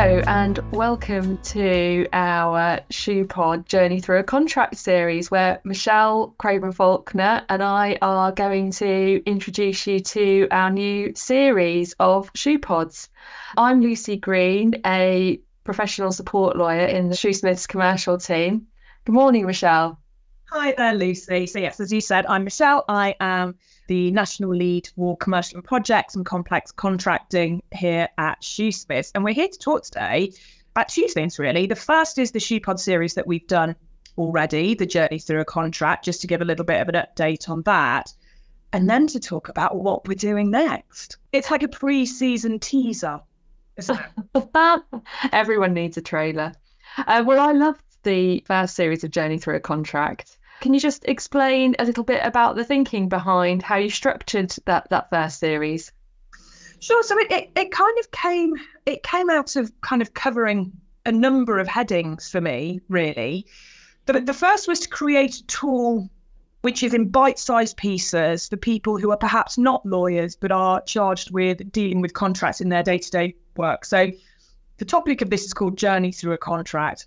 Hello, and welcome to our ShooPod Journey Through a Contract series, where Michelle Craven Faulkner and I are going to introduce you to our new series of ShooPods. I'm Lucie Green, a professional support lawyer in the Shoosmiths commercial team. Good morning, Michelle. Hi there, Lucie. So, yes, as you said, I'm Michelle. I am the national lead for commercial projects and complex contracting here at Shoosmiths. And we're here to talk today about two things, really. The first is the ShooPod series that we've done already, the journey through a contract, just to give a little bit of an update on that. And then to talk about what we're doing next. It's like a pre season teaser, Everyone needs a trailer. Uh, well, I loved the first series of Journey Through a Contract. Can you just explain a little bit about the thinking behind how you structured that that first series? Sure. So it, it, it kind of came it came out of kind of covering a number of headings for me, really. The, the first was to create a tool which is in bite-sized pieces for people who are perhaps not lawyers but are charged with dealing with contracts in their day-to-day work. So the topic of this is called Journey Through a Contract.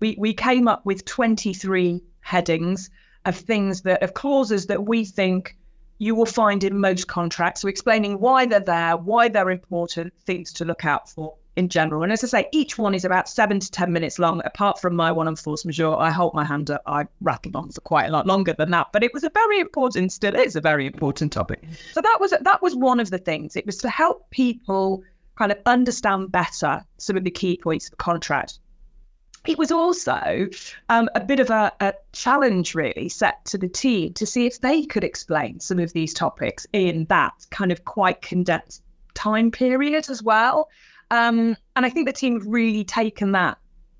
We we came up with 23 headings of things that of clauses that we think you will find in most contracts. So explaining why they're there, why they're important, things to look out for in general. And as I say, each one is about seven to ten minutes long. Apart from my one on force majeure, I hold my hand up. I rattled on for quite a lot longer than that, but it was a very important, still is a very important topic. So that was that was one of the things. It was to help people kind of understand better some of the key points of contract it was also um, a bit of a, a, challenge, really, set to the team to see if they could explain some of these topics in that kind of quite condensed time period as well. Um, and I think the team have really taken that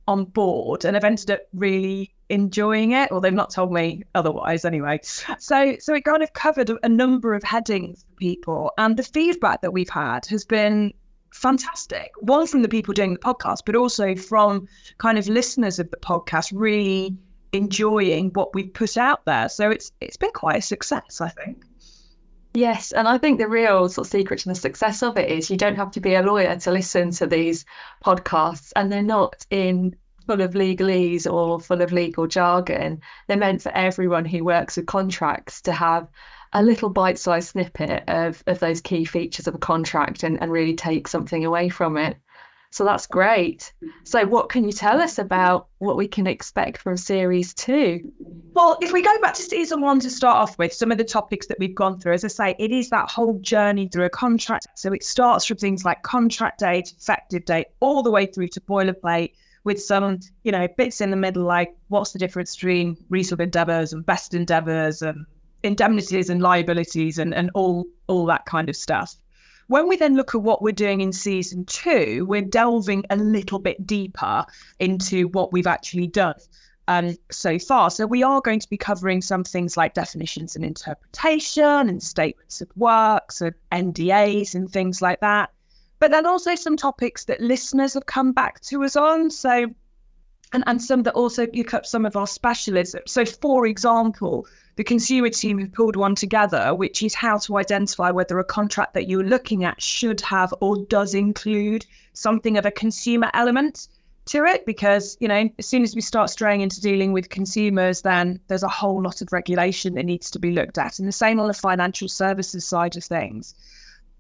on board and have ended up really enjoying it, or they've not told me otherwise anyway. So, so it kind of covered a number of headings for people, and the feedback that we've had has been fantastic. One from the people doing the podcast, but also from kind of listeners of the podcast really enjoying what we've put out there. So it's it's been quite a success, I think. Yes, and I think the real sort of secret to the success of it is you don't have to be a lawyer to listen to these podcasts, and they're not in full of legalese or full of legal jargon. They're meant for everyone who works with contracts to have a little bite-sized snippet of, of those key features of a contract and, and really take something away from it. So that's great. So, what can you tell us about what we can expect from series two? Well, if we go back to season one to start off with, some of the topics that we've gone through, as I say, it is that whole journey through a contract. So, it starts from things like contract date, effective date, all the way through to boilerplate with some, you know, bits in the middle, like what's the difference between reasonable endeavors and best endeavors and indemnities and liabilities and, and all all that kind of stuff. When we then look at what we're doing in season two, we're delving a little bit deeper into what we've actually done um, so far. So we are going to be covering some things like definitions and interpretation and statements of works and NDAs and things like that. But then also some topics that listeners have come back to us on. So and, and some that also pick up some of our specialisms. So for example, the consumer team have pulled one together, which is how to identify whether a contract that you're looking at should have or does include something of a consumer element to it. Because, you know, as soon as we start straying into dealing with consumers, then there's a whole lot of regulation that needs to be looked at. And the same on the financial services side of things.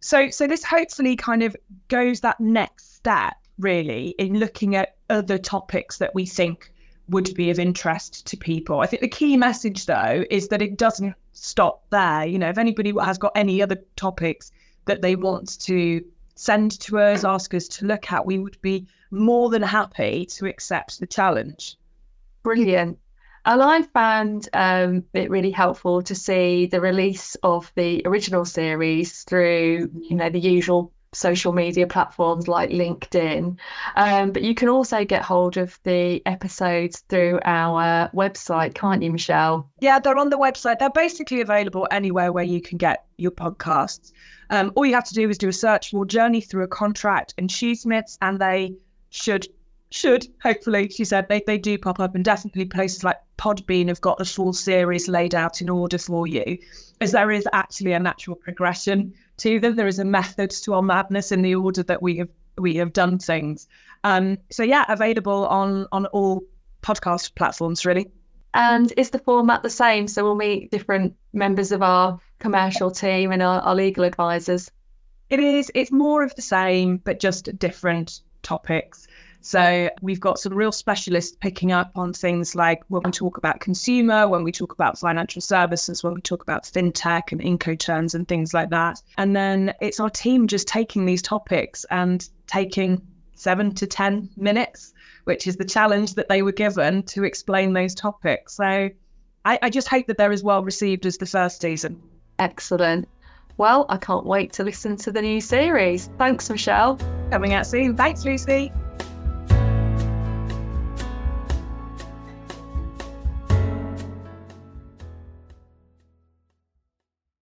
So, so this hopefully kind of goes that next step, really, in looking at other topics that we think would be of interest to people. I think the key message, though, is that it doesn't stop there. You know, if anybody has got any other topics that they want to send to us, ask us to look at, we would be more than happy to accept the challenge. Brilliant. And I found um, it really helpful to see the release of the original series through, you know, the usual social media platforms like LinkedIn. Um, but you can also get hold of the episodes through our website, can't you, Michelle? Yeah, they're on the website. They're basically available anywhere where you can get your podcasts. Um, all you have to do is do a search for Journey Through a Contract and Shoosmiths, and they should should hopefully she said they, they do pop up and definitely places like podbean have got the full series laid out in order for you as there is actually a natural progression to them there is a method to our madness in the order that we have we have done things. Um, so yeah, available on on all podcast platforms really. And is the format the same? So we'll meet different members of our commercial team and our, our legal advisors. It is. It's more of the same, but just different topics. So we've got some real specialists picking up on things like when we talk about consumer, when we talk about financial services, when we talk about fintech and incoterms and things like that. And then it's our team just taking these topics and taking seven to 10 minutes, which is the challenge that they were given to explain those topics. So I, I just hope that they're as well received as the first season. Excellent. Well, I can't wait to listen to the new series. Thanks, Michelle. Coming out soon. Thanks, Lucie.